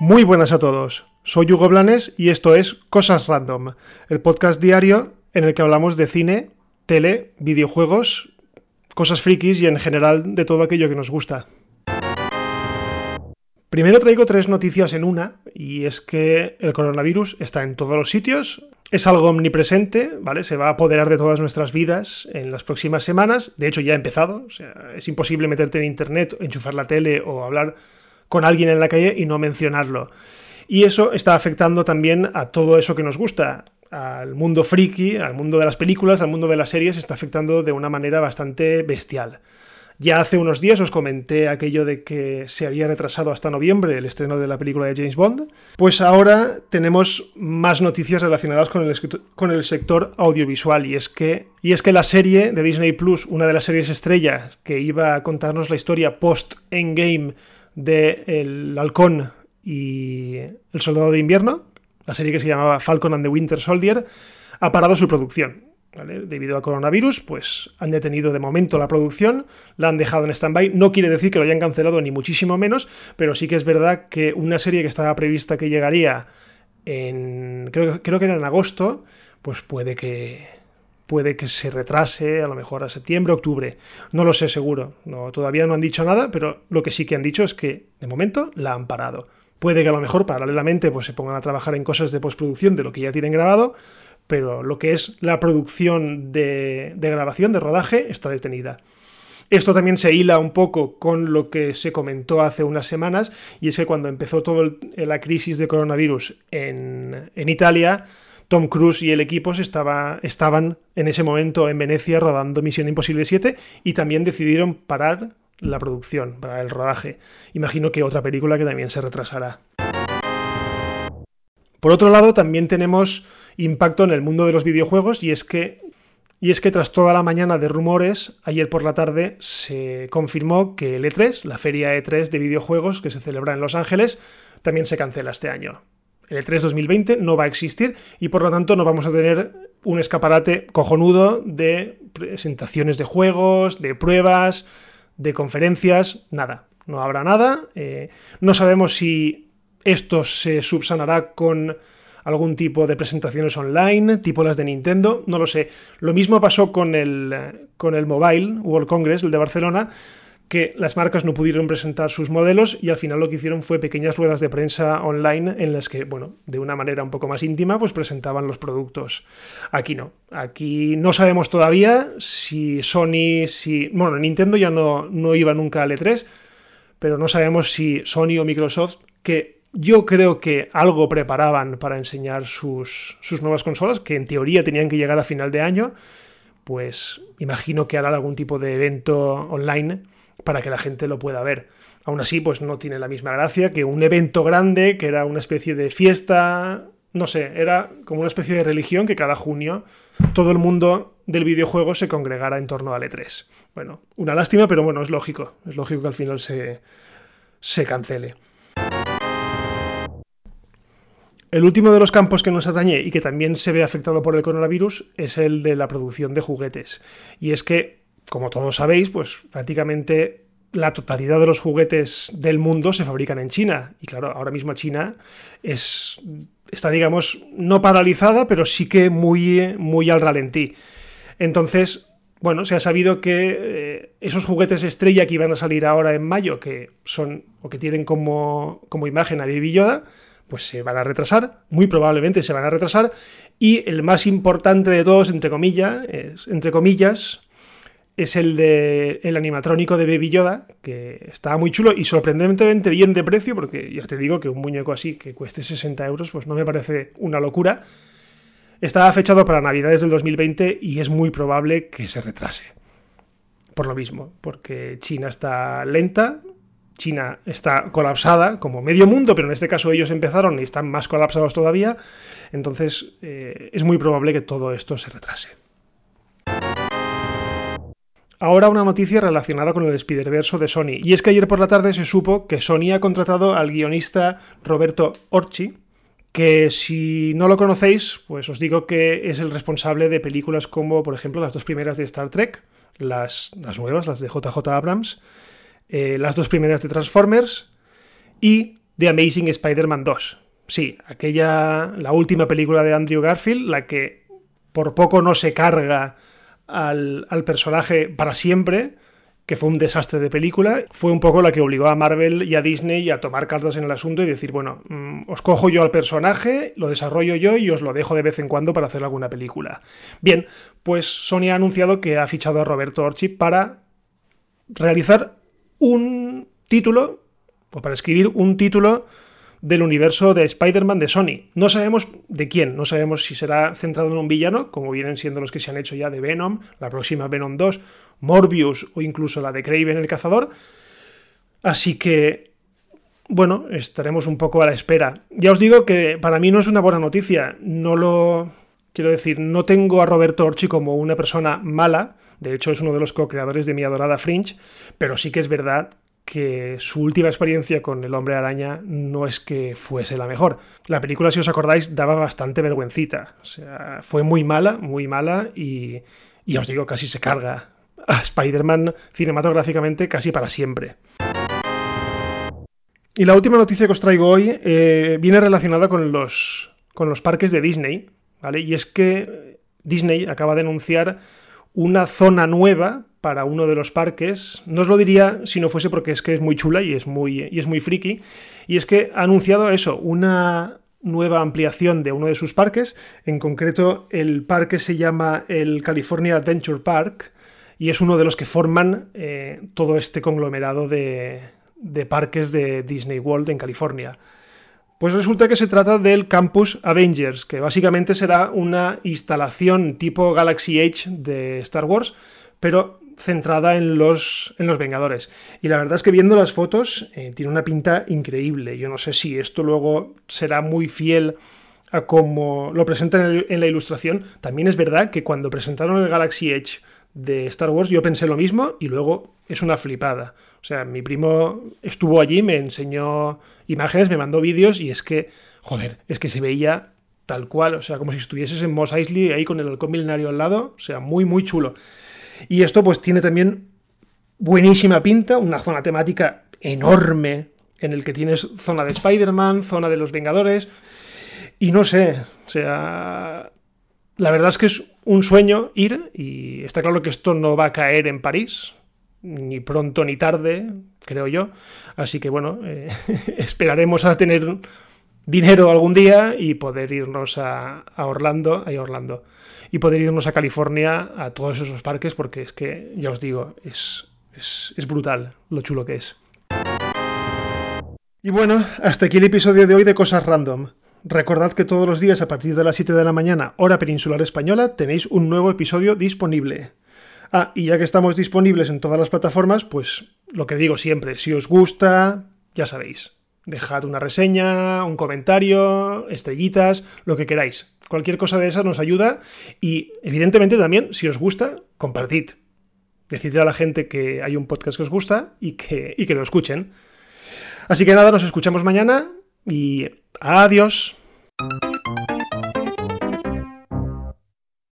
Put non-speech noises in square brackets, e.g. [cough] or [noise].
Muy buenas a todos, soy Hugo Blanes y esto es Cosas Random, el podcast diario en el que hablamos de cine, tele, videojuegos, cosas frikis y en general de todo aquello que nos gusta. Primero traigo tres noticias en una, y es que el coronavirus está en todos los sitios, es algo omnipresente, ¿vale? Se va a apoderar de todas nuestras vidas en las próximas semanas, de hecho ya ha empezado, o sea, es imposible meterte en internet, enchufar la tele o hablar con alguien en la calle y no mencionarlo. Y eso está afectando también a todo eso que nos gusta, al mundo friki, al mundo de las películas, al mundo de las series, está afectando de una manera bastante bestial. Ya hace unos días os comenté aquello de que se había retrasado hasta noviembre el estreno de la película de James Bond. Pues ahora tenemos más noticias relacionadas con el, sector audiovisual y es, que, y es que la serie de Disney Plus, una de las series estrellas que iba a contarnos la historia post-Endgame de El Halcón y El Soldado de Invierno, la serie que se llamaba Falcon and the Winter Soldier, ha parado su producción. Debido al coronavirus, pues han detenido de momento la producción, la han dejado en stand-by. No quiere decir que lo hayan cancelado, ni muchísimo menos, pero sí que es verdad que una serie que estaba prevista que llegaría en. creo, creo que era en agosto, pues puede que, puede que se retrase a lo mejor a septiembre, octubre. No lo sé seguro. No, todavía no han dicho nada, pero lo que sí que han dicho es que de momento la han parado. Puede que a lo mejor paralelamente pues, se pongan a trabajar en cosas de postproducción de lo que ya tienen grabado, pero lo que es la producción de, grabación, de rodaje, está detenida. Esto también se hila un poco con lo que se comentó hace unas semanas, y es que cuando empezó toda la crisis de coronavirus en, en Italia, Tom Cruise y el equipo estaba, estaban en ese momento en Venecia rodando Misión Imposible 7 y también decidieron parar la producción, para el rodaje. Imagino que otra película que también se retrasará. Por otro lado, también tenemos impacto en el mundo de los videojuegos y es que y es que tras toda la mañana de rumores, ayer por la tarde se confirmó que el E3, la feria E3 de videojuegos que se celebra en Los Ángeles, también se cancela este año. El E3 2020 no va a existir y por lo tanto no vamos a tener un escaparate cojonudo de presentaciones de juegos, de pruebas, de conferencias, nada. No habrá nada. Eh, no sabemos si esto se subsanará con algún tipo de presentaciones online, tipo las de Nintendo, no lo sé. Lo mismo pasó con el, con el Mobile World Congress, el de Barcelona, que las marcas no pudieron presentar sus modelos y al final lo que hicieron fue pequeñas ruedas de prensa online en las que, bueno, de una manera un poco más íntima, pues presentaban los productos. Aquí no. Aquí no sabemos todavía si Sony, si... Bueno, Nintendo ya no, no iba nunca al E3, pero no sabemos si Sony o Microsoft, que yo creo que algo preparaban para enseñar sus, sus nuevas consolas, que en teoría tenían que llegar a final de año, pues imagino que hará algún tipo de evento online para que la gente lo pueda ver. Aún así, pues no tiene la misma gracia que un evento grande, que era una especie de fiesta, no sé, era como una especie de religión que cada junio todo el mundo del videojuego se congregara en torno al E3. Bueno, una lástima, pero bueno, es lógico, es lógico que al final se, se cancele. El último de los campos que nos atañe y que también se ve afectado por el coronavirus es el de la producción de juguetes. Y es que como todos sabéis, pues prácticamente la totalidad de los juguetes del mundo se fabrican en China. Y claro, ahora mismo China es, está, digamos, no paralizada, pero sí que muy, muy al ralentí. Entonces, bueno, se ha sabido que eh, esos juguetes estrella que iban a salir ahora en mayo, que son o que tienen como, como imagen a Baby Yoda, pues se van a retrasar, muy probablemente se van a retrasar, y el más importante de todos, entre comillas, es, entre comillas, es el de el animatrónico de Baby Yoda, que está muy chulo y sorprendentemente bien de precio, porque ya te digo que un muñeco así que cueste 60 euros, pues no me parece una locura. Está fechado para Navidades del 2020 y es muy probable que se retrase. Por lo mismo, porque China está lenta, China está colapsada, como medio mundo, pero en este caso ellos empezaron y están más colapsados todavía, entonces eh, es muy probable que todo esto se retrase. Ahora una noticia relacionada con el Spider-Verse de Sony. Y es que ayer por la tarde se supo que Sony ha contratado al guionista Roberto Orchi, que si no lo conocéis, pues os digo que es el responsable de películas como, por ejemplo, las dos primeras de Star Trek, las, las nuevas, las de JJ Abrams, eh, las dos primeras de Transformers y The Amazing Spider-Man 2. Sí, aquella, la última película de Andrew Garfield, la que por poco no se carga al, al personaje para siempre, que fue un desastre de película, fue un poco la que obligó a Marvel y a Disney a tomar cartas en el asunto y decir, bueno, mm, os cojo yo al personaje, lo desarrollo yo y os lo dejo de vez en cuando para hacer alguna película. Bien, pues Sony ha anunciado que ha fichado a Roberto Orchi para realizar un título, o para escribir un título del universo de Spider-Man de Sony. No sabemos de quién, no sabemos si será centrado en un villano, como vienen siendo los que se han hecho ya de Venom, la próxima Venom 2, Morbius o incluso la de Craven el Cazador. Así que, bueno, estaremos un poco a la espera. Ya os digo que para mí no es una buena noticia, no lo... Quiero decir, no tengo a Roberto Orchi como una persona mala, de hecho es uno de los co-creadores de mi adorada Fringe, pero sí que es verdad que su última experiencia con el hombre araña no es que fuese la mejor. La película, si os acordáis, daba bastante vergüencita. O sea, fue muy mala, muy mala y, y os digo, casi se carga a Spider-Man cinematográficamente casi para siempre. Y la última noticia que os traigo hoy eh, viene relacionada con los, con los parques de Disney, Y es que Disney acaba de anunciar una zona nueva para uno de los parques. No os lo diría si no fuese porque es que es muy chula y es muy, y es muy friki. Y es que ha anunciado eso, una nueva ampliación de uno de sus parques. En concreto, el parque se llama el California Adventure Park y es uno de los que forman eh, todo este conglomerado de parques de Disney World en California. Pues resulta que se trata del Campus Avengers, que básicamente será una instalación tipo Galaxy Edge de Star Wars, pero centrada en los, en los Vengadores. Y la verdad es que viendo las fotos eh, tiene una pinta increíble. Yo no sé si esto luego será muy fiel a como lo presentan en la ilustración. También es verdad que cuando presentaron el Galaxy Edge de Star Wars yo pensé lo mismo y luego es una flipada. O sea, mi primo estuvo allí, me enseñó imágenes, me mandó vídeos y es que, joder, es que se veía tal cual, o sea, como si estuvieses en Mos Eisley ahí con el halcón milenario al lado, o sea, muy, muy chulo. Y esto pues tiene también buenísima pinta, una zona temática enorme en el que tienes zona de Spider-Man, zona de los Vengadores, y no sé, o sea, la verdad es que es un sueño ir y está claro que esto no va a caer en París, ni pronto ni tarde, creo yo. Así que bueno, eh, [laughs] esperaremos a tener dinero algún día y poder irnos a, Orlando, a Orlando, y poder irnos a California a todos esos parques porque es que, ya os digo, es, es, es brutal lo chulo que es. Y bueno, hasta aquí el episodio de hoy de Cosas Random. Recordad que todos los días a partir de las 7 de la mañana, hora peninsular española, tenéis un nuevo episodio disponible. Ah, y ya que estamos disponibles en todas las plataformas, pues lo que digo siempre, si os gusta, ya sabéis, dejad una reseña, un comentario, estrellitas, lo que queráis. Cualquier cosa de esas nos ayuda y evidentemente también, si os gusta, compartid. Decidle a la gente que hay un podcast que os gusta y que, y que lo escuchen. Así que nada, nos escuchamos mañana y adiós.